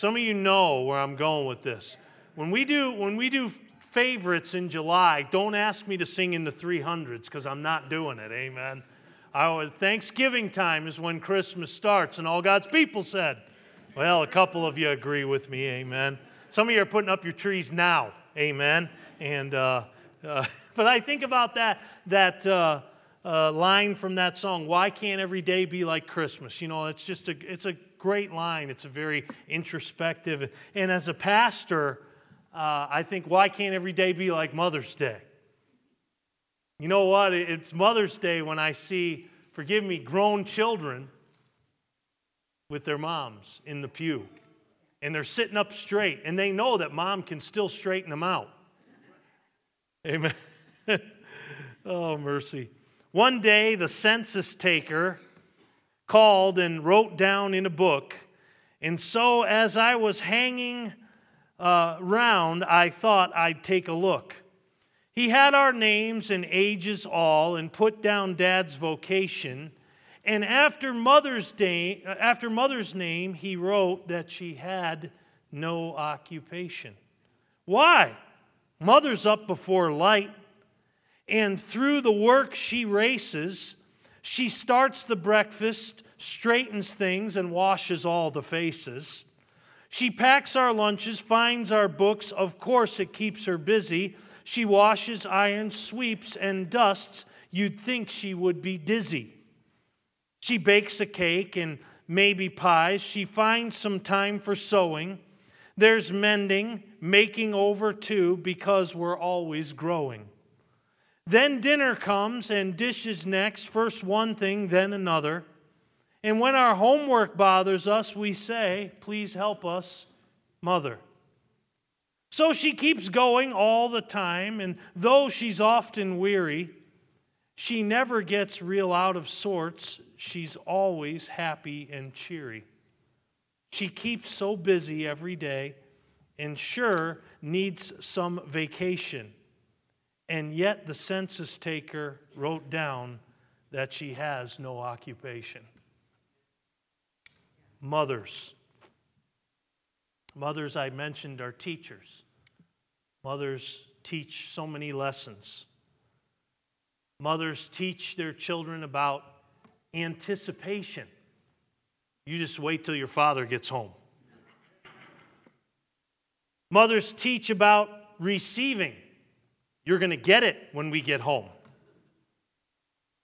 Some of you know where I'm going with this. When we do, when we do favorites in July, don't ask me to sing in the 300s because I'm not doing it. Amen. Our Thanksgiving time is when Christmas starts, and all God's people said, Well, a couple of you agree with me. Amen. Some of you are putting up your trees now. Amen. And, uh, uh, but I think about that, that uh, uh, line from that song, Why Can't Every Day Be Like Christmas? You know, it's just a, it's a great line. It's a very introspective. And as a pastor, uh, I think, why can't every day be like Mother's Day? You know what? It's Mother's Day when I see, forgive me, grown children with their moms in the pew. And they're sitting up straight, and they know that mom can still straighten them out. Amen. oh, mercy. One day, the census taker called and wrote down in a book. And so, as I was hanging uh, round, I thought I'd take a look. He had our names and ages all and put down dad's vocation. And after mother's, day, after mother's name, he wrote that she had no occupation. Why? Mother's up before light, and through the work she races, she starts the breakfast, straightens things, and washes all the faces. She packs our lunches, finds our books. Of course, it keeps her busy. She washes, irons, sweeps, and dusts. You'd think she would be dizzy. She bakes a cake and maybe pies. She finds some time for sewing. There's mending, making over too, because we're always growing. Then dinner comes and dishes next, first one thing, then another. And when our homework bothers us, we say, Please help us, Mother. So she keeps going all the time, and though she's often weary, she never gets real out of sorts. She's always happy and cheery. She keeps so busy every day and sure needs some vacation and yet the census taker wrote down that she has no occupation. Mothers. Mothers, I mentioned, are teachers. Mothers teach so many lessons. Mothers teach their children about anticipation. You just wait till your father gets home. Mothers teach about receiving. You're going to get it when we get home.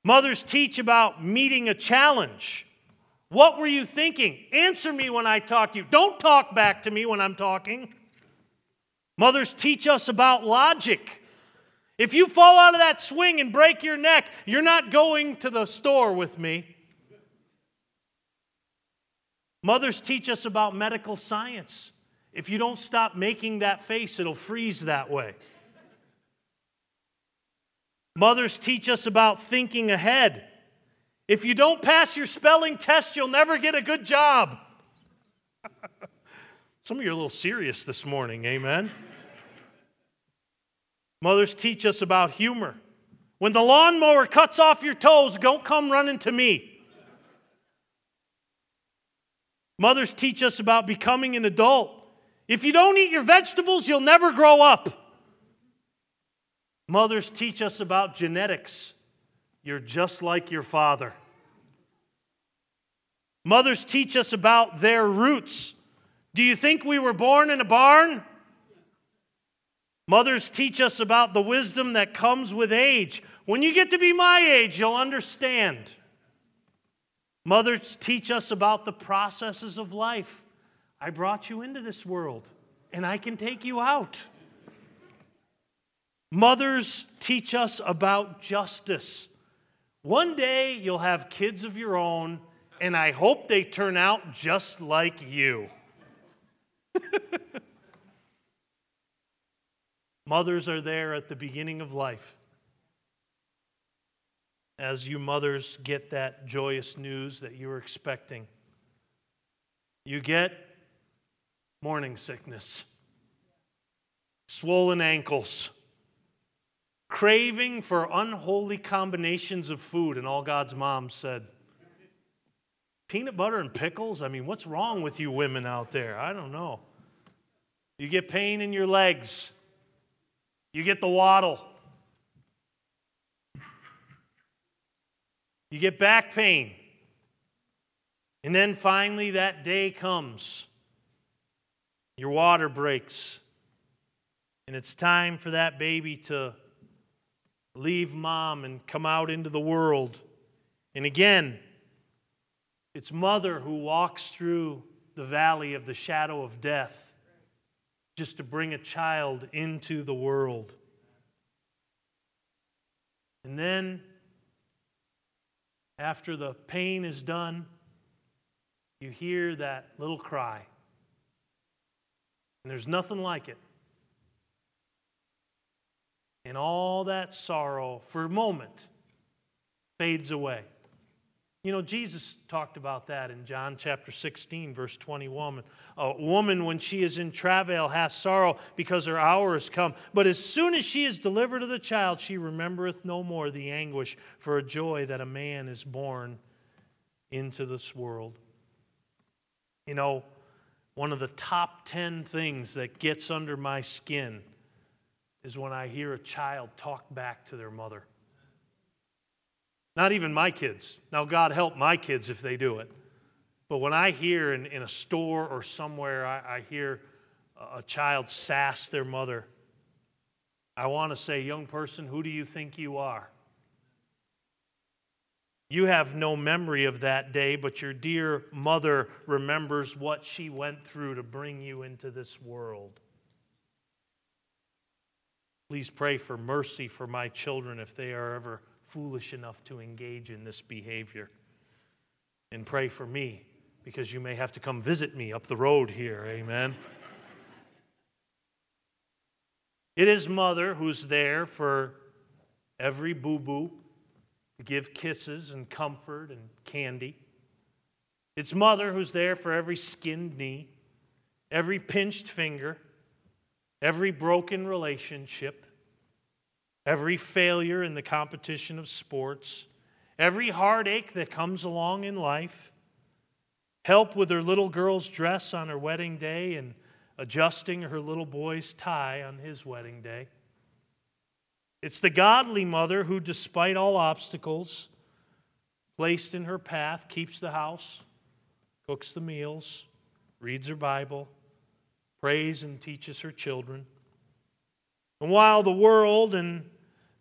Mothers teach about meeting a challenge. What were you thinking? Answer me when I talk to you. Don't talk back to me when I'm talking. Mothers teach us about logic. If you fall out of that swing and break your neck, you're not going to the store with me. Mothers teach us about medical science. If you don't stop making that face, it'll freeze that way. Mothers teach us about thinking ahead. If you don't pass your spelling test, you'll never get a good job. Some of you are a little serious this morning, amen? Mothers teach us about humor. When the lawnmower cuts off your toes, don't come running to me. Mothers teach us about becoming an adult. If you don't eat your vegetables, you'll never grow up. Mothers teach us about genetics. You're just like your father. Mothers teach us about their roots. Do you think we were born in a barn? Mothers teach us about the wisdom that comes with age. When you get to be my age, you'll understand. Mothers teach us about the processes of life. I brought you into this world, and I can take you out. Mothers teach us about justice. One day you'll have kids of your own, and I hope they turn out just like you. mothers are there at the beginning of life. As you mothers get that joyous news that you were expecting, you get morning sickness, swollen ankles craving for unholy combinations of food, and all God's moms said, peanut butter and pickles? I mean, what's wrong with you women out there? I don't know. You get pain in your legs, you get the waddle, you get back pain. And then finally, that day comes. Your water breaks. And it's time for that baby to leave mom and come out into the world. And again, it's mother who walks through the valley of the shadow of death just to bring a child into the world. And then, after the pain is done, you hear that little cry. And there's nothing like it. And all that sorrow, for a moment, fades away. You know, Jesus talked about that in John chapter 16, verse 21. A woman, when she is in travail, hath sorrow because her hour is come. But as soon as she is delivered of the child, she remembereth no more the anguish for a joy that a man is born into this world. You know, one of the top 10 things that gets under my skin is when I hear a child talk back to their mother. Not even my kids. Now, God help my kids if they do it. But when I hear in, in a store or somewhere, I, I hear a child sass their mother, I want to say, young person, who do you think you are? You have no memory of that day, but your dear mother remembers what she went through to bring you into this world. Please pray for mercy for my children if they are ever foolish enough to engage in this behavior. And pray for me because you may have to come visit me up the road here. Amen. it is mother who's there for every boo boo to give kisses and comfort and candy. It's mother who's there for every skinned knee, every pinched finger, every broken relationship, every failure in the competition of sports, every heartache that comes along in life, help with her little girl's dress on her wedding day and adjusting her little boy's tie on his wedding day. It's the godly mother who, despite all obstacles placed in her path, keeps the house, cooks the meals, reads her Bible, prays and teaches her children. And while the world and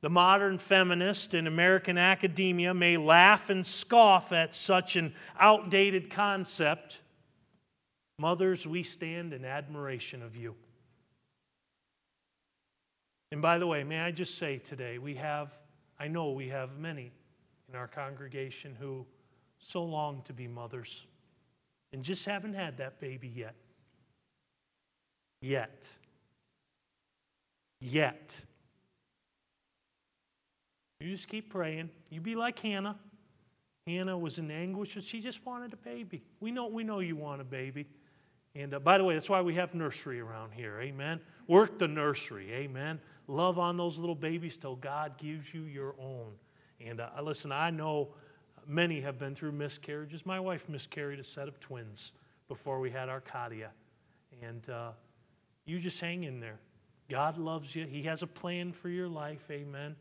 the modern feminist and American academia may laugh and scoff at such an outdated concept, mothers, we stand in admiration of you. And by the way, may I just say today, we have, I know we have many in our congregation who so long to be mothers and just haven't had that baby yet. Yet. Yet. You just keep praying. You be like Hannah. Hannah was in anguish. She just wanted a baby. We know, we know you want a baby. And uh, by the way, that's why we have nursery around here. Amen. Work the nursery. Amen. Love on those little babies till God gives you your own. And uh, listen, I know many have been through miscarriages. My wife miscarried a set of twins before we had Arcadia. And uh, you just hang in there. God loves you, He has a plan for your life. Amen.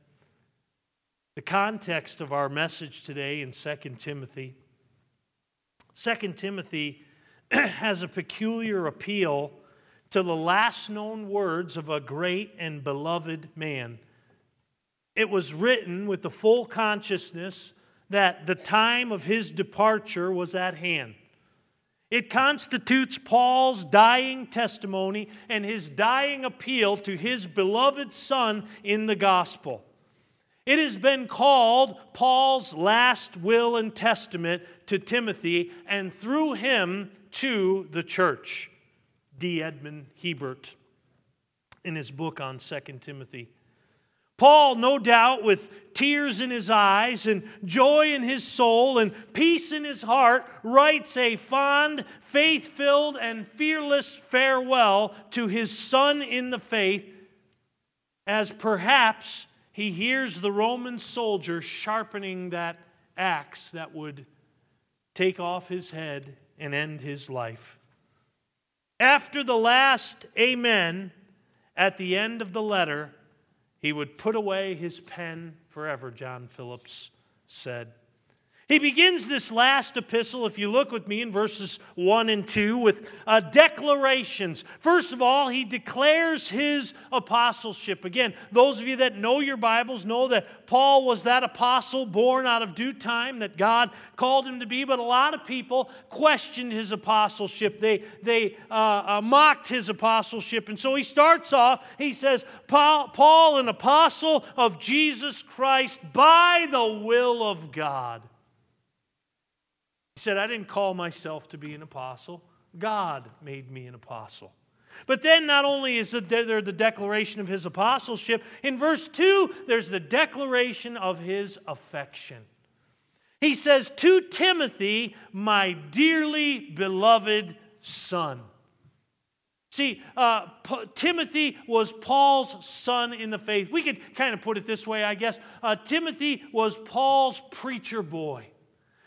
The context of our message today in 2 Timothy 2 Timothy has a peculiar appeal to the last known words of a great and beloved man. It was written with the full consciousness that the time of his departure was at hand. It constitutes Paul's dying testimony and his dying appeal to his beloved son in the gospel. It has been called Paul's last will and testament to Timothy and through him to the church. D. Edmond Hiebert in his book on 2 Timothy. Paul, no doubt, with tears in his eyes and joy in his soul and peace in his heart, writes a fond, faith filled, and fearless farewell to his son in the faith, as perhaps he hears the Roman soldier sharpening that axe that would take off his head and end his life. After the last amen, at the end of the letter, he would put away his pen forever, John Phillips said. He begins this last epistle, if you look with me in verses 1 and 2, with uh, declarations. First of all, he declares his apostleship. Again, those of you that know your Bibles know that Paul was that apostle born out of due time that God called him to be, but a lot of people questioned his apostleship. They, they uh, uh, mocked his apostleship. And so he starts off, he says, Paul, Paul, an apostle of Jesus Christ by the will of God. He said, I didn't call myself to be an apostle, God made me an apostle. But then, not only is there the declaration of his apostleship, in verse 2, there's the declaration of his affection. He says, To Timothy, my dearly beloved son. See, uh, P- Timothy was Paul's son in the faith. We could kind of put it this way, I guess. Uh, Timothy was Paul's preacher boy.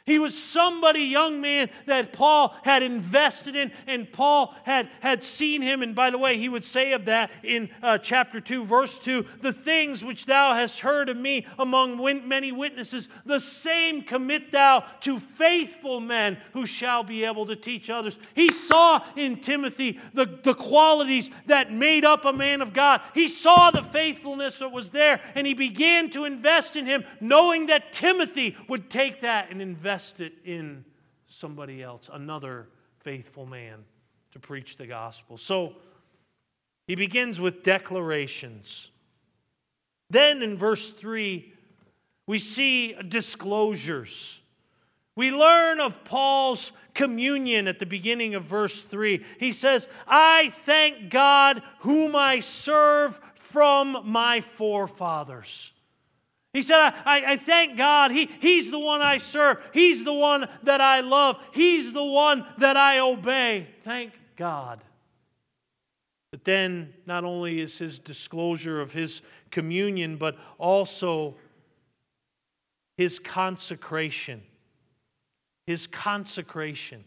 He was somebody, young man, that Paul had invested in, and Paul had, had seen him. And by the way, he would say of that in uh, chapter 2, verse 2 the things which thou hast heard of me among many witnesses, the same commit thou to faithful men who shall be able to teach others. He saw in Timothy the, the qualities that made up a man of God. He saw the faithfulness that was there, and he began to invest in him, knowing that Timothy would take that and invest invest it in somebody else, another faithful man to preach the gospel. So he begins with declarations. Then in verse 3, we see disclosures. We learn of Paul's communion at the beginning of verse 3. He says, I thank God whom I serve from my forefathers. He said, I, I, thank God. He, he's the one I serve. He's the one that I love. He's the one that I obey. Thank God. But then, not only is his disclosure of his communion, but also his consecration. His consecration.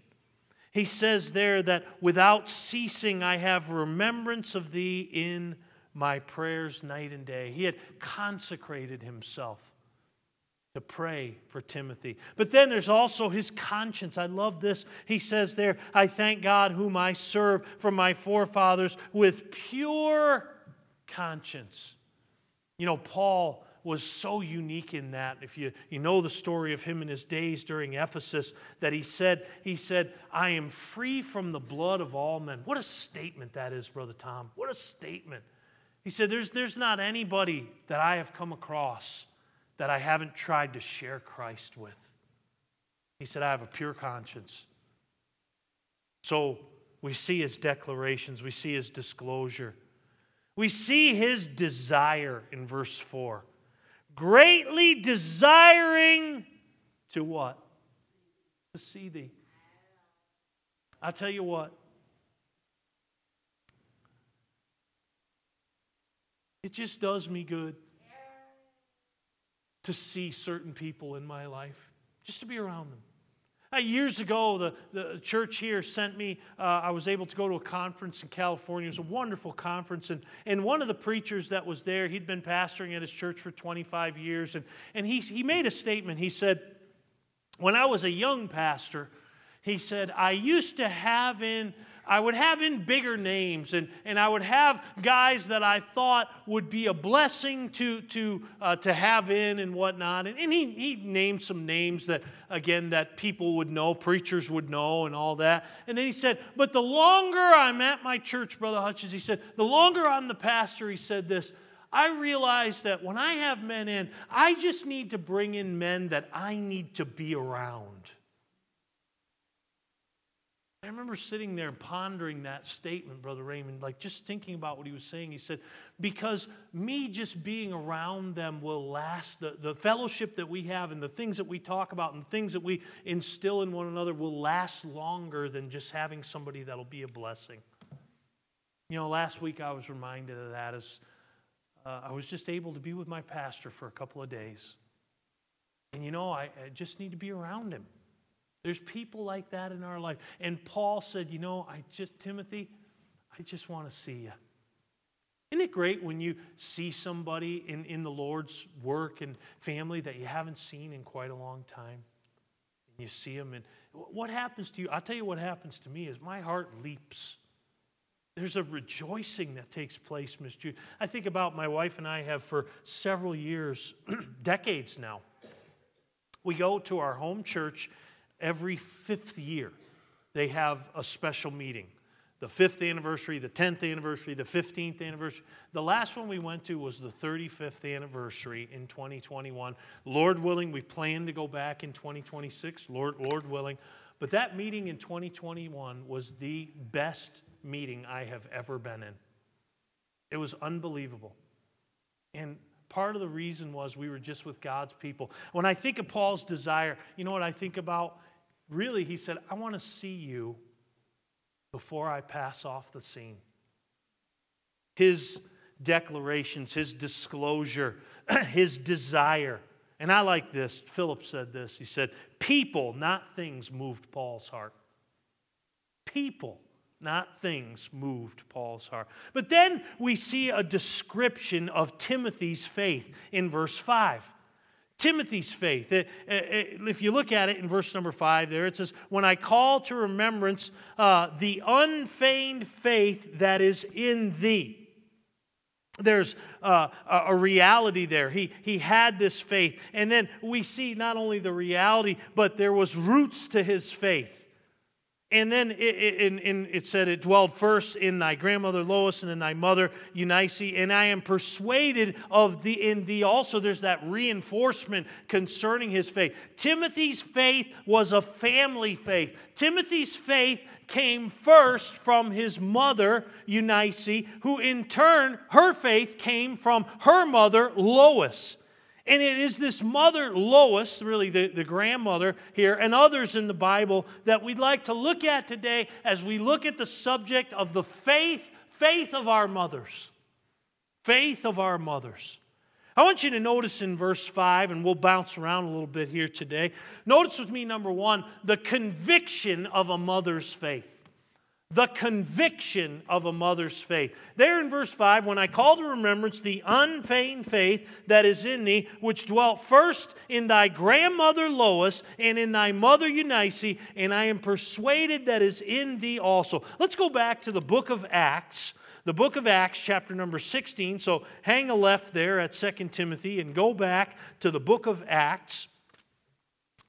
He says there that without ceasing I have remembrance of thee in my prayers night and day. He had consecrated himself to pray for Timothy. But then there's also his conscience. I love this. He says there, I thank God whom I serve from my forefathers with pure conscience. You know, Paul was so unique in that if you, you know the story of him in his days during ephesus that he said he said i am free from the blood of all men what a statement that is brother tom what a statement he said, there's, there's not anybody that I have come across that I haven't tried to share Christ with. He said, I have a pure conscience. So we see his declarations, we see his disclosure. We see his desire in verse 4. Greatly desiring to what? To see thee. I'll tell you what, It just does me good to see certain people in my life, just to be around them. Uh, years ago, the, the church here sent me, uh, I was able to go to a conference in California. It was a wonderful conference. And, and one of the preachers that was there, he'd been pastoring at his church for 25 years. And, and he, he made a statement. He said, When I was a young pastor, he said, I used to have in I would have in bigger names and, and I would have guys that I thought would be a blessing to, to, uh, to have in and whatnot. And, and he, he named some names that, again, that people would know, preachers would know, and all that. And then he said, But the longer I'm at my church, Brother Hutchins, he said, the longer I'm the pastor, he said this. I realize that when I have men in, I just need to bring in men that I need to be around. I remember sitting there pondering that statement, Brother Raymond, like just thinking about what he was saying. He said, Because me just being around them will last. The, the fellowship that we have and the things that we talk about and the things that we instill in one another will last longer than just having somebody that'll be a blessing. You know, last week I was reminded of that as uh, I was just able to be with my pastor for a couple of days. And you know, I, I just need to be around him. There's people like that in our life. And Paul said, You know, I just, Timothy, I just want to see you. Isn't it great when you see somebody in, in the Lord's work and family that you haven't seen in quite a long time? And you see them, and what happens to you? I'll tell you what happens to me is my heart leaps. There's a rejoicing that takes place, Miss Jude. I think about my wife and I have for several years, decades now. We go to our home church every fifth year. They have a special meeting the fifth anniversary, the 10th anniversary, the 15th anniversary. The last one we went to was the 35th anniversary in 2021. Lord willing, we plan to go back in 2026, Lord, Lord willing. But that meeting in 2021 was the best meeting I have ever been in. It was unbelievable. And part of the reason was we were just with God's people. When I think of Paul's desire, you know what I think about? Really, he said, I want to see you before I pass off the scene. His declarations, his disclosure, his desire. And I like this. Philip said this. He said, People, not things, moved Paul's heart. People, not things, moved Paul's heart. But then we see a description of Timothy's faith in verse 5. Timothy's faith. If you look at it in verse number five, there it says, When I call to remembrance uh, the unfeigned faith that is in thee. There's uh, a reality there. He, he had this faith. And then we see not only the reality, but there was roots to his faith. And then it, it, it, said, It dwelled first in thy grandmother Lois and in thy mother Eunice, and I am persuaded of the in thee also. There's that reinforcement concerning his faith. Timothy's faith was a family faith. Timothy's faith came first from his mother Eunice, who in turn, her faith came from her mother Lois. And it is this mother, Lois, really the, the grandmother here, and others in the Bible that we'd like to look at today as we look at the subject of the faith, faith of our mothers. Faith of our mothers. I want you to notice in verse 5, and we'll bounce around a little bit here today. Notice with me, number one, the conviction of a mother's faith the conviction of a mother's faith. There in verse 5, when I call to remembrance the unfeigned faith that is in thee, which dwelt first in thy grandmother Lois and in thy mother Eunice, and I am persuaded that is in thee also. Let's go back to the book of Acts. The book of Acts, chapter number 16. So hang a left there at 2 Timothy and go back to the book of Acts.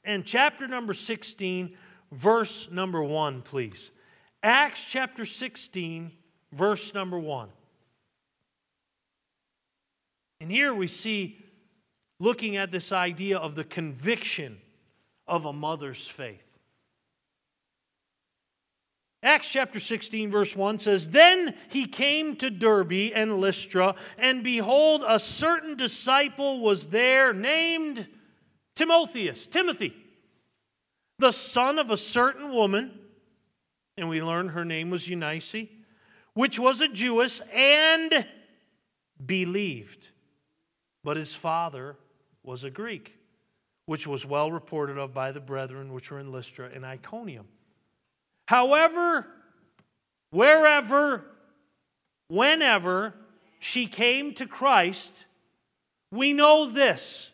And chapter number 16, verse number 1, please. Acts chapter 16, verse number 1. And here we see, looking at this idea of the conviction of a mother's faith. Acts chapter 16, verse 1 says, Then he came to Derbe and Lystra, and behold, a certain disciple was there named Timotheus, Timothy, the son of a certain woman and we learn her name was Eunice, which was a Jewess and believed. But his father was a Greek, which was well reported of by the brethren which were in Lystra and Iconium. However, wherever, whenever she came to Christ, we know this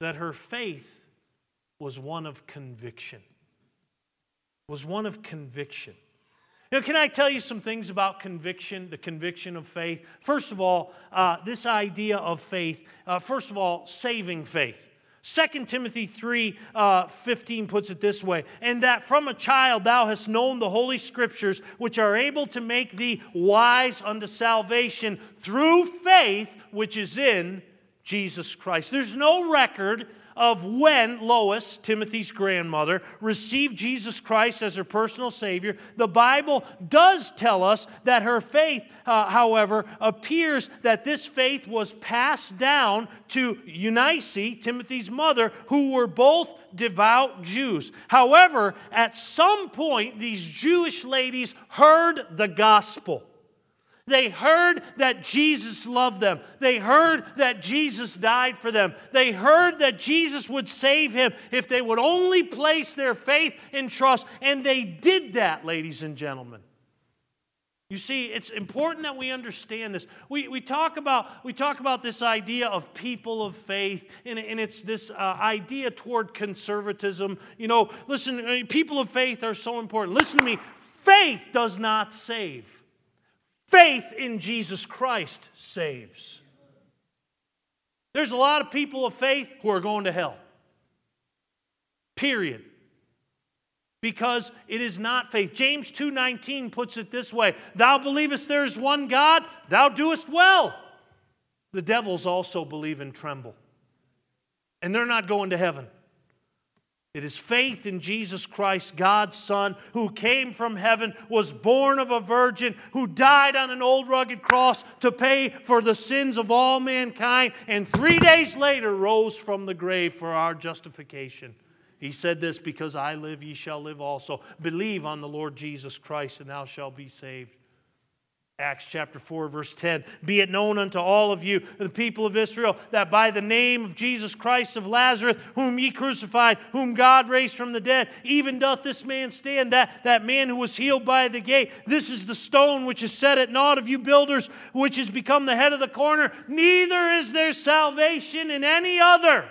that her faith was one of conviction was one of conviction. Now, can I tell you some things about conviction, the conviction of faith? First of all, uh, this idea of faith, uh, first of all, saving faith. 2 Timothy 3 uh, 15 puts it this way And that from a child thou hast known the holy scriptures, which are able to make thee wise unto salvation through faith which is in Jesus Christ. There's no record of when Lois, Timothy's grandmother, received Jesus Christ as her personal Savior. The Bible does tell us that her faith, uh, however, appears that this faith was passed down to Eunice, Timothy's mother, who were both devout Jews. However, at some point, these Jewish ladies heard the gospel. They heard that Jesus loved them. They heard that Jesus died for them. They heard that Jesus would save him if they would only place their faith and trust. And they did that, ladies and gentlemen. You see, it's important that we understand this. We, we, talk, about, we talk about this idea of people of faith, and, and it's this uh, idea toward conservatism. You know, listen, people of faith are so important. Listen to me faith does not save. Faith in Jesus Christ saves. There's a lot of people of faith who are going to hell. Period. Because it is not faith. James 2:19 puts it this way, "Thou believest there is one God, thou doest well." The devils also believe and tremble. And they're not going to heaven. It is faith in Jesus Christ, God's Son, who came from heaven, was born of a virgin, who died on an old rugged cross to pay for the sins of all mankind, and three days later rose from the grave for our justification. He said this because I live, ye shall live also. Believe on the Lord Jesus Christ, and thou shalt be saved. Acts chapter 4, verse 10 Be it known unto all of you, the people of Israel, that by the name of Jesus Christ of Nazareth, whom ye crucified, whom God raised from the dead, even doth this man stand, that, that man who was healed by the gate. This is the stone which is set at naught of you builders, which has become the head of the corner. Neither is there salvation in any other.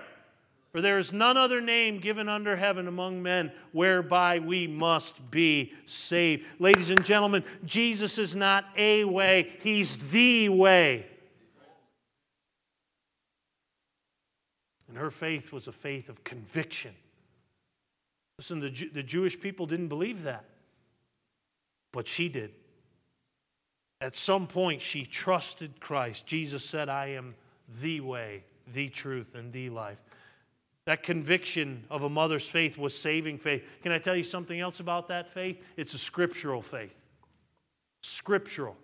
For there is none other name given under heaven among men whereby we must be saved. Ladies and gentlemen, Jesus is not a way, He's the way. And her faith was a faith of conviction. Listen, the, the Jewish people didn't believe that, but she did. At some point, she trusted Christ. Jesus said, I am the way, the truth, and the life. That conviction of a mother's faith was saving faith. Can I tell you something else about that faith? It's a scriptural faith. Scriptural.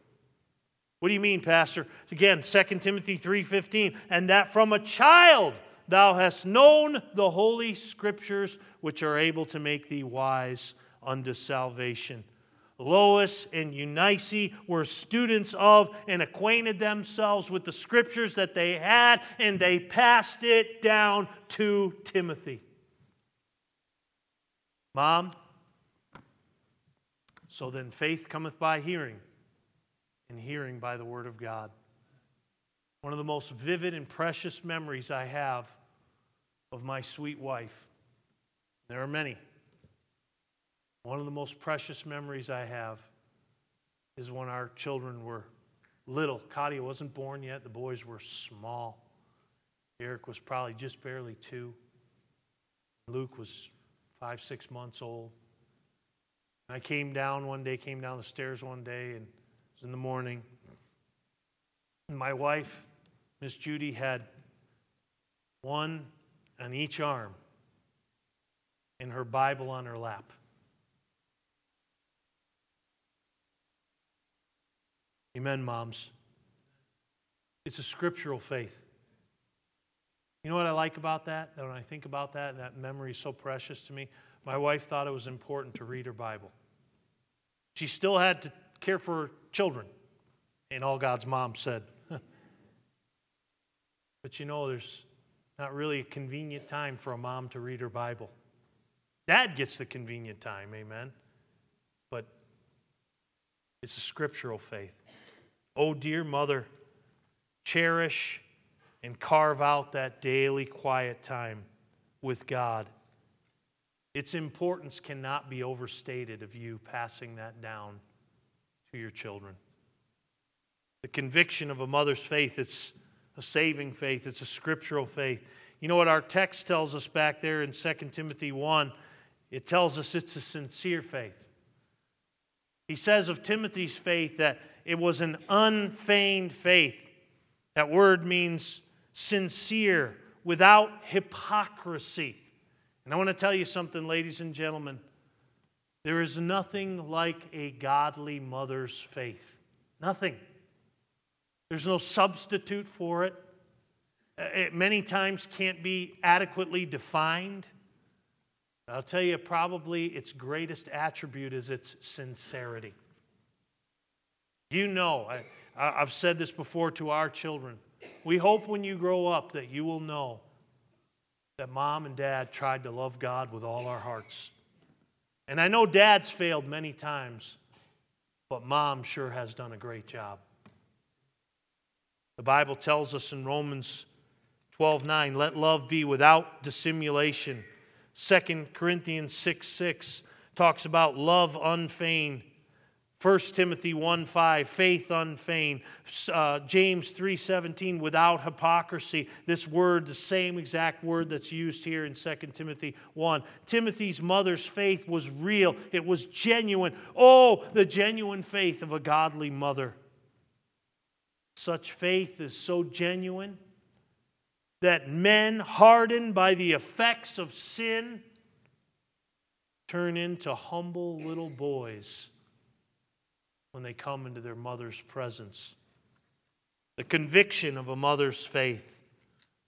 What do you mean, Pastor? Again, 2 Timothy 3:15, and that from a child thou hast known the holy scriptures which are able to make thee wise unto salvation. Lois and Eunice were students of and acquainted themselves with the scriptures that they had, and they passed it down to Timothy. Mom, so then faith cometh by hearing, and hearing by the word of God. One of the most vivid and precious memories I have of my sweet wife. There are many. One of the most precious memories I have is when our children were little. Katia wasn't born yet, the boys were small. Eric was probably just barely two. Luke was five, six months old. I came down one day, came down the stairs one day, and it was in the morning. My wife, Miss Judy, had one on each arm and her Bible on her lap. Amen, moms. It's a scriptural faith. You know what I like about that? When I think about that, that memory is so precious to me. My wife thought it was important to read her Bible. She still had to care for her children, and all God's mom said. but you know, there's not really a convenient time for a mom to read her Bible. Dad gets the convenient time, amen. But it's a scriptural faith. Oh, dear mother, cherish and carve out that daily quiet time with God. Its importance cannot be overstated of you passing that down to your children. The conviction of a mother's faith, it's a saving faith, it's a scriptural faith. You know what our text tells us back there in 2 Timothy 1? It tells us it's a sincere faith. He says of Timothy's faith that it was an unfeigned faith. That word means sincere, without hypocrisy. And I want to tell you something, ladies and gentlemen. There is nothing like a godly mother's faith. Nothing. There's no substitute for it. Uh, it many times can't be adequately defined. I'll tell you, probably its greatest attribute is its sincerity. You know, I, I've said this before to our children. We hope when you grow up that you will know that mom and dad tried to love God with all our hearts. And I know dad's failed many times, but mom sure has done a great job. The Bible tells us in Romans 12 9, let love be without dissimulation. 2 Corinthians 6 6 talks about love unfeigned. 1 Timothy 1 5, faith unfeigned. Uh, James 3 17, without hypocrisy. This word, the same exact word that's used here in 2 Timothy 1. Timothy's mother's faith was real, it was genuine. Oh, the genuine faith of a godly mother. Such faith is so genuine that men hardened by the effects of sin turn into humble little boys when they come into their mother's presence. The conviction of a mother's faith,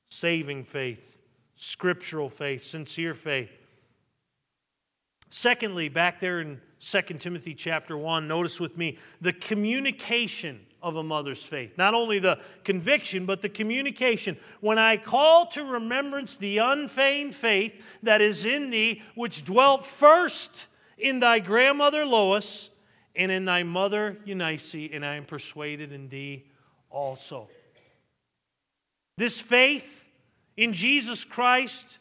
saving faith, scriptural faith, sincere faith. Secondly, back there in 2 Timothy chapter 1, notice with me the communication of a mother's faith. Not only the conviction, but the communication. When I call to remembrance the unfeigned faith that is in thee, which dwelt first in thy grandmother Lois and in thy mother Eunice, and I am persuaded in thee also. This faith in Jesus Christ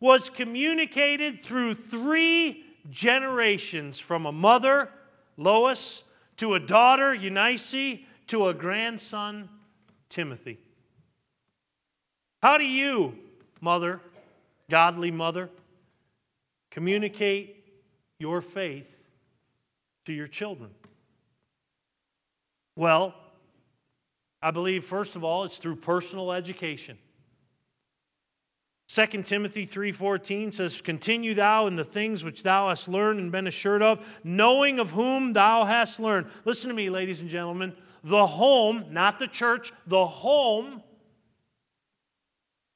was communicated through three generations from a mother, Lois, to a daughter, Eunice, to a grandson, Timothy. How do you, mother, godly mother, communicate your faith to your children? Well, I believe, first of all, it's through personal education. 2 Timothy 3:14 says continue thou in the things which thou hast learned and been assured of knowing of whom thou hast learned. Listen to me ladies and gentlemen, the home, not the church, the home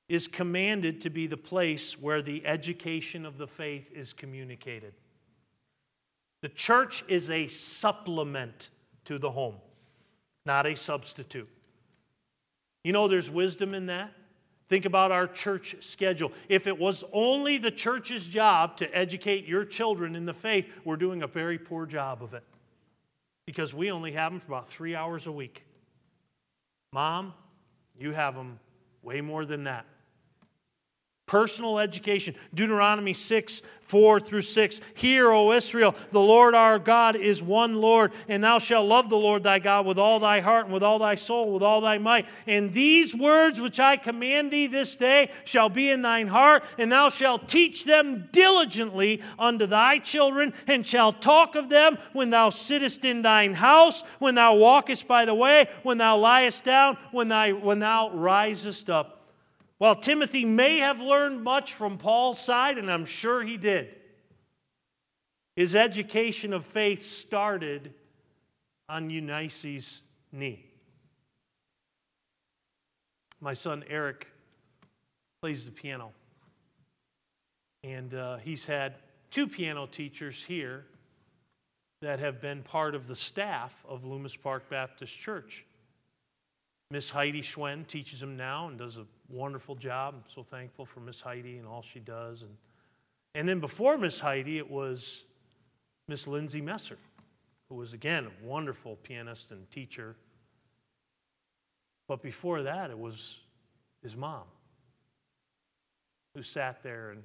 is commanded to be the place where the education of the faith is communicated. The church is a supplement to the home, not a substitute. You know, there's wisdom in that. Think about our church schedule. If it was only the church's job to educate your children in the faith, we're doing a very poor job of it because we only have them for about three hours a week. Mom, you have them way more than that. Personal education. Deuteronomy 6, 4 through 6. Hear, O Israel, the Lord our God is one Lord, and thou shalt love the Lord thy God with all thy heart, and with all thy soul, with all thy might. And these words which I command thee this day shall be in thine heart, and thou shalt teach them diligently unto thy children, and shalt talk of them when thou sittest in thine house, when thou walkest by the way, when thou liest down, when thou, when thou risest up. While Timothy may have learned much from Paul's side, and I'm sure he did, his education of faith started on Eunice's knee. My son Eric plays the piano, and uh, he's had two piano teachers here that have been part of the staff of Loomis Park Baptist Church. Miss Heidi Schwen teaches him now and does a wonderful job. I'm so thankful for Miss Heidi and all she does. And, and then before Miss Heidi, it was Miss Lindsay Messer, who was, again, a wonderful pianist and teacher. But before that, it was his mom, who sat there and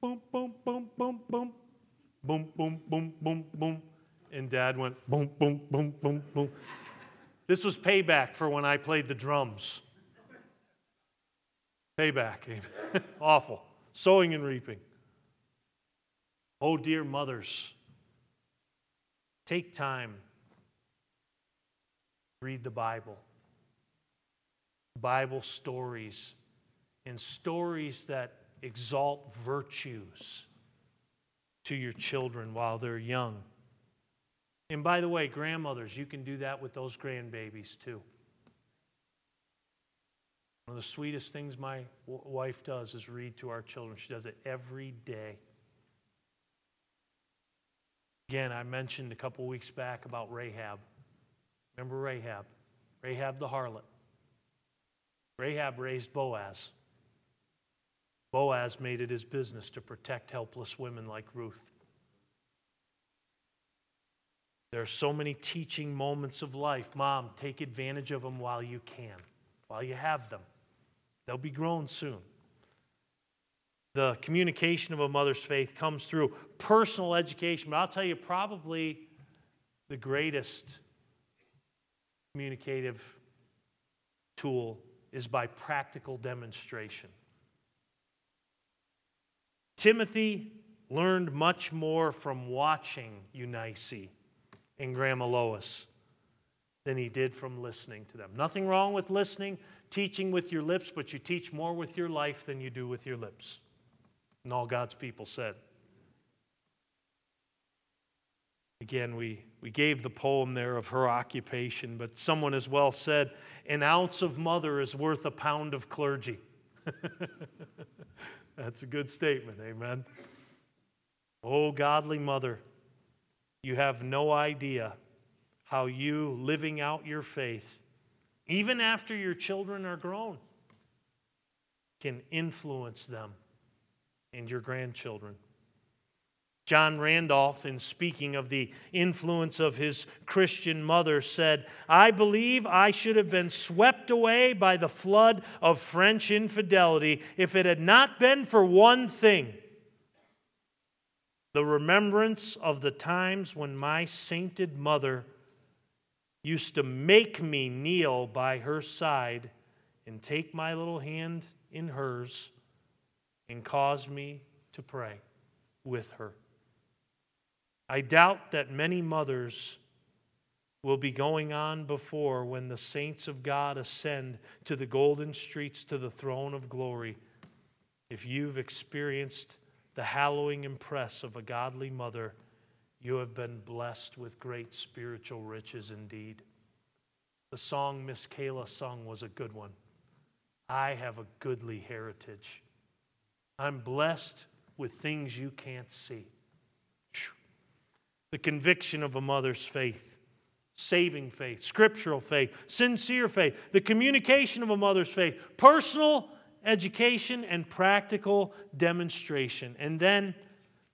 boom, boom, boom, boom, boom, boom, boom, boom, boom, boom. And dad went boom, boom, boom, boom, boom. This was payback for when I played the drums. Payback. Awful. Sowing and reaping. Oh, dear mothers, take time. Read the Bible. Bible stories and stories that exalt virtues to your children while they're young. And by the way, grandmothers, you can do that with those grandbabies too. One of the sweetest things my w- wife does is read to our children. She does it every day. Again, I mentioned a couple weeks back about Rahab. Remember Rahab? Rahab the harlot. Rahab raised Boaz. Boaz made it his business to protect helpless women like Ruth. There are so many teaching moments of life. Mom, take advantage of them while you can, while you have them. They'll be grown soon. The communication of a mother's faith comes through personal education, but I'll tell you, probably the greatest communicative tool is by practical demonstration. Timothy learned much more from watching Eunice and Grandma Lois than he did from listening to them. Nothing wrong with listening, teaching with your lips, but you teach more with your life than you do with your lips. And all God's people said. Again, we, we gave the poem there of her occupation, but someone as well said, an ounce of mother is worth a pound of clergy. That's a good statement, amen. Oh, godly mother, you have no idea how you living out your faith, even after your children are grown, can influence them and your grandchildren. John Randolph, in speaking of the influence of his Christian mother, said, I believe I should have been swept away by the flood of French infidelity if it had not been for one thing the remembrance of the times when my sainted mother used to make me kneel by her side and take my little hand in hers and cause me to pray with her. I doubt that many mothers will be going on before when the saints of God ascend to the golden streets to the throne of glory. If you've experienced the hallowing impress of a godly mother, you have been blessed with great spiritual riches indeed. The song Miss Kayla sung was a good one. I have a goodly heritage. I'm blessed with things you can't see the conviction of a mother's faith, saving faith, scriptural faith, sincere faith, the communication of a mother's faith, personal education and practical demonstration, and then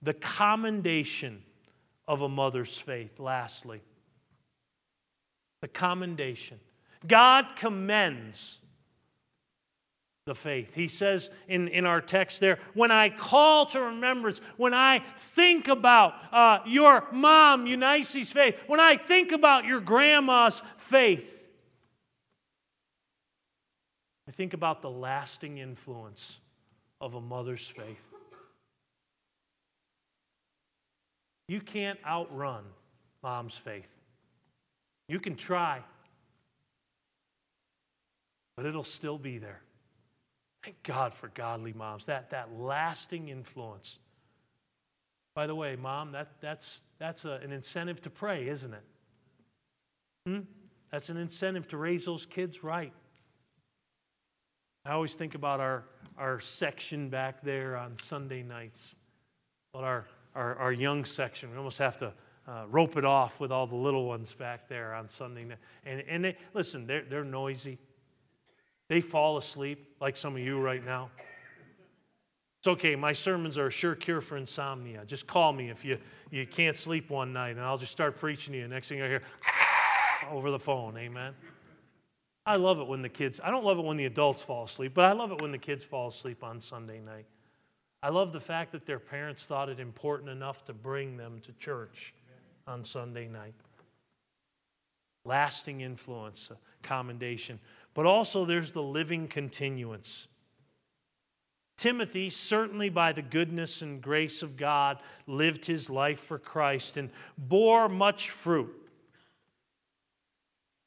the commendation of a mother's faith, lastly. The commendation. God commends the faith. He says in, in our text there, when I call to remembrance, when I think about uh, your mom, Eunice's faith, when I think about your grandma's faith, I think about the lasting influence of a mother's faith. You can't outrun mom's faith. You can try, but it'll still be there. Thank God for godly moms, that, that lasting influence. By the way, mom, that, that's, that's a, an incentive to pray, isn't it? Hmm? That's an incentive to raise those kids right. I always think about our, our section back there on Sunday nights. Well, our, our, our young section, we almost have to uh, rope it off with all the little ones back there on Sunday night. And, and they, listen, they're, they're noisy. They fall asleep like some of you right now. It's okay. My sermons are a sure cure for insomnia. Just call me if you, you can't sleep one night, and I'll just start preaching to you. Next thing I hear, over the phone. Amen. I love it when the kids, I don't love it when the adults fall asleep, but I love it when the kids fall asleep on Sunday night. I love the fact that their parents thought it important enough to bring them to church on Sunday night. Lasting influence, commendation but also there's the living continuance. Timothy, certainly by the goodness and grace of God, lived his life for Christ and bore much fruit.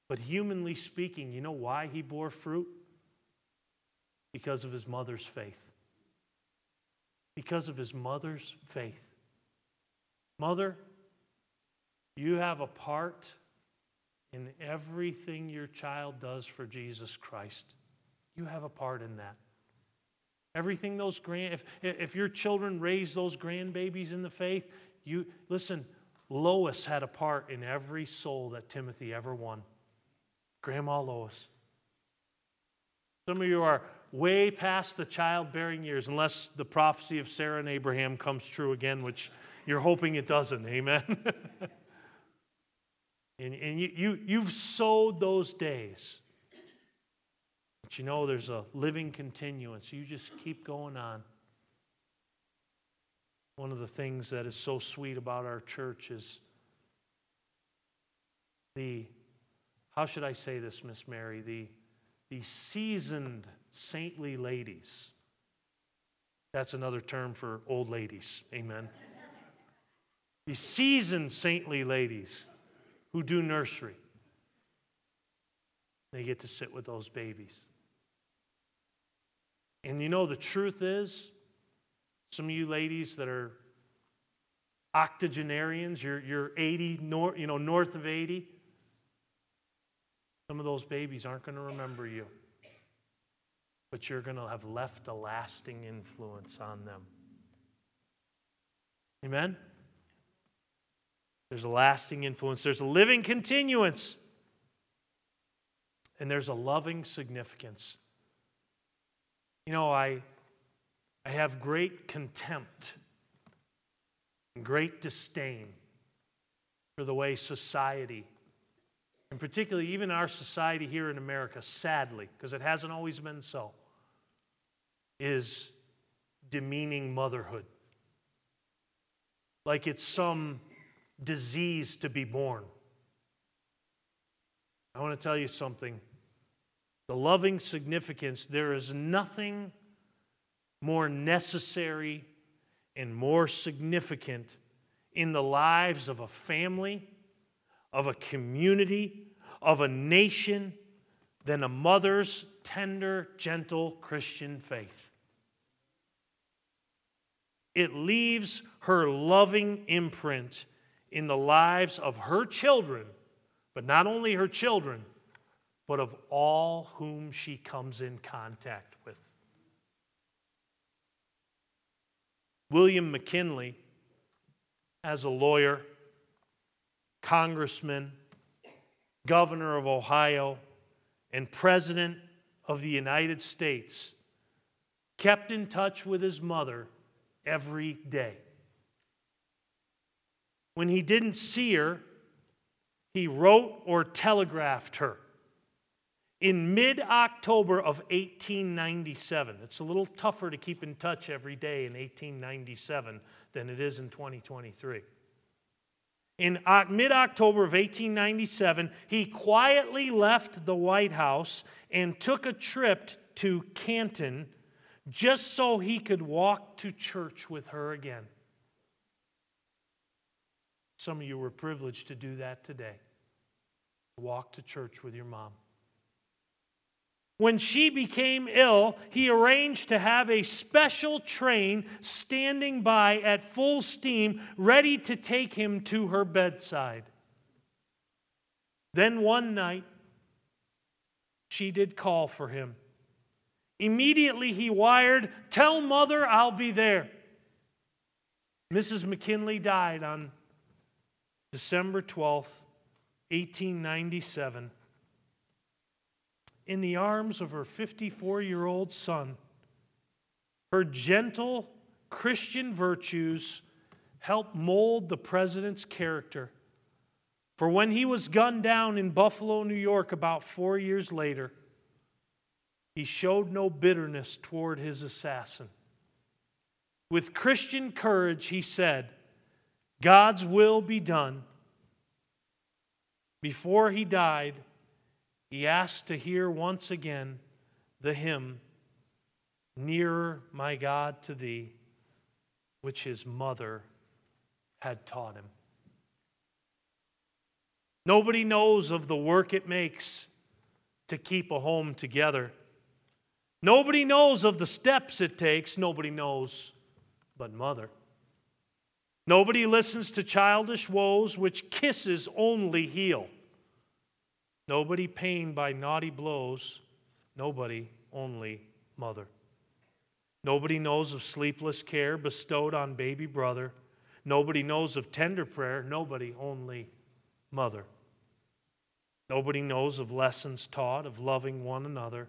But humanly speaking, you know why he bore fruit? Because of his mother's faith. Because of his mother's faith. Mother, you have a part in everything your child does for Jesus Christ. You have a part in that. Everything those grand, if, if your children raise those grandbabies in the faith, you listen, Lois had a part in every soul that Timothy ever won. Grandma Lois. Some of you are way past the childbearing years, unless the prophecy of Sarah and Abraham comes true again, which you're hoping it doesn't. Amen. and and you, you, you've sowed those days. But you know there's a living continuance. You just keep going on. One of the things that is so sweet about our church is the, how should I say this, Miss Mary? The, the seasoned saintly ladies. That's another term for old ladies. Amen. the seasoned saintly ladies who do nursery. They get to sit with those babies. And you know, the truth is, some of you ladies that are octogenarians, you're, you're 80, nor, you know, north of 80, some of those babies aren't going to remember you, but you're going to have left a lasting influence on them. Amen? There's a lasting influence, there's a living continuance, and there's a loving significance. You know, I, I have great contempt and great disdain for the way society, and particularly even our society here in America, sadly, because it hasn't always been so, is demeaning motherhood. Like it's some disease to be born. I want to tell you something the loving significance, there is nothing more necessary and more significant in the lives of a family, of a community, of a nation than a mother's tender, gentle Christian faith. It leaves her loving imprint in the lives of her children, but not only her children, but of all whom she comes in contact with. William McKinley, as a lawyer, congressman, governor of Ohio, and president of the United States, kept in touch with his mother every day. When he didn't see her, he wrote or telegraphed her in mid October of 1897. It's a little tougher to keep in touch every day in 1897 than it is in 2023. In mid October of 1897, he quietly left the White House and took a trip to Canton just so he could walk to church with her again. Some of you were privileged to do that today. Walk to church with your mom. When she became ill, he arranged to have a special train standing by at full steam, ready to take him to her bedside. Then one night, she did call for him. Immediately he wired, Tell mother I'll be there. Mrs. McKinley died on December 12th, 1897 in the arms of her 54 year old son. Her gentle Christian virtues helped mold the president's character. For when he was gunned down in Buffalo, New York, about four years later, he showed no bitterness toward his assassin. With Christian courage, he said, God's will be done. Before he died, he asked to hear once again the hymn, Nearer, my God, to thee, which his mother had taught him. Nobody knows of the work it makes to keep a home together. Nobody knows of the steps it takes. Nobody knows but mother. Nobody listens to childish woes which kisses only heal. Nobody pained by naughty blows. Nobody, only mother. Nobody knows of sleepless care bestowed on baby brother. Nobody knows of tender prayer. Nobody, only mother. Nobody knows of lessons taught, of loving one another.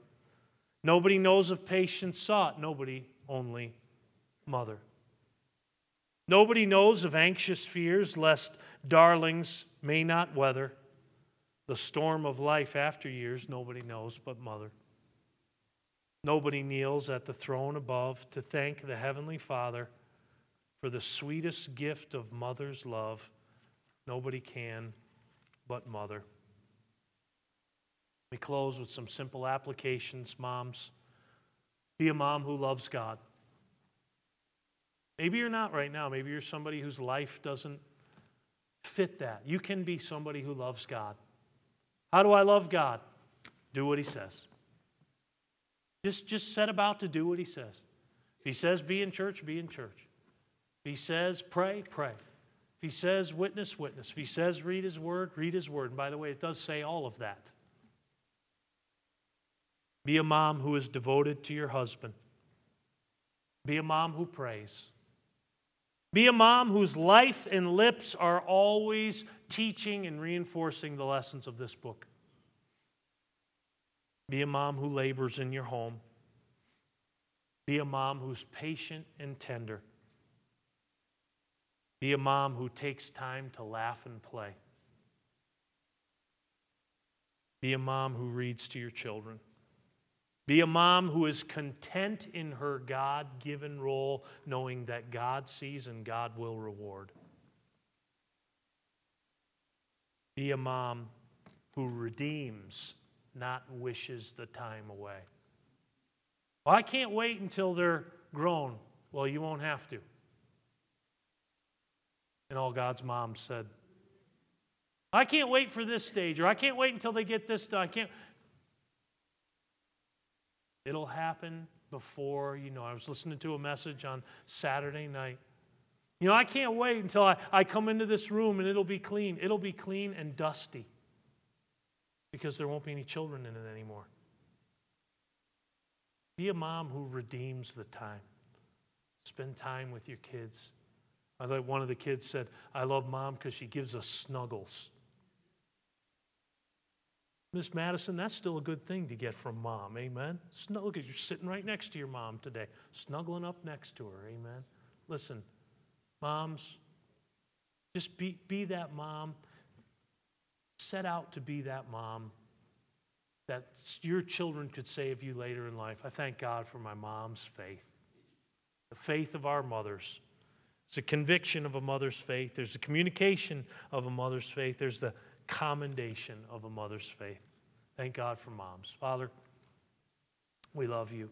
Nobody knows of patience sought. Nobody, only mother. Nobody knows of anxious fears lest darlings may not weather the storm of life after years. Nobody knows but mother. Nobody kneels at the throne above to thank the Heavenly Father for the sweetest gift of mother's love. Nobody can but mother. We close with some simple applications, moms. Be a mom who loves God. Maybe you're not right now. Maybe you're somebody whose life doesn't fit that. You can be somebody who loves God. How do I love God? Do what He says. Just, just set about to do what He says. If He says be in church, be in church. If He says pray, pray. If He says witness, witness. If He says read His word, read His word. And by the way, it does say all of that. Be a mom who is devoted to your husband. Be a mom who prays. Be a mom whose life and lips are always teaching and reinforcing the lessons of this book. Be a mom who labors in your home. Be a mom who's patient and tender. Be a mom who takes time to laugh and play. Be a mom who reads to your children. Be a mom who is content in her God given role, knowing that God sees and God will reward. Be a mom who redeems, not wishes the time away. Well, I can't wait until they're grown. Well, you won't have to. And all God's moms said, I can't wait for this stage, or I can't wait until they get this done. I can't. It'll happen before, you know, I was listening to a message on Saturday night. You know, I can't wait until I, I come into this room and it'll be clean. It'll be clean and dusty because there won't be any children in it anymore. Be a mom who redeems the time. Spend time with your kids. I thought one of the kids said, I love mom because she gives us snuggles. Miss Madison, that's still a good thing to get from mom. Amen. Look at you're sitting right next to your mom today, snuggling up next to her. Amen. Listen, moms, just be, be that mom. Set out to be that mom that your children could say of you later in life. I thank God for my mom's faith, the faith of our mothers. It's a conviction of a mother's faith. There's a communication of a mother's faith. There's the commendation of a mother's faith. Thank God for moms. Father, we love you.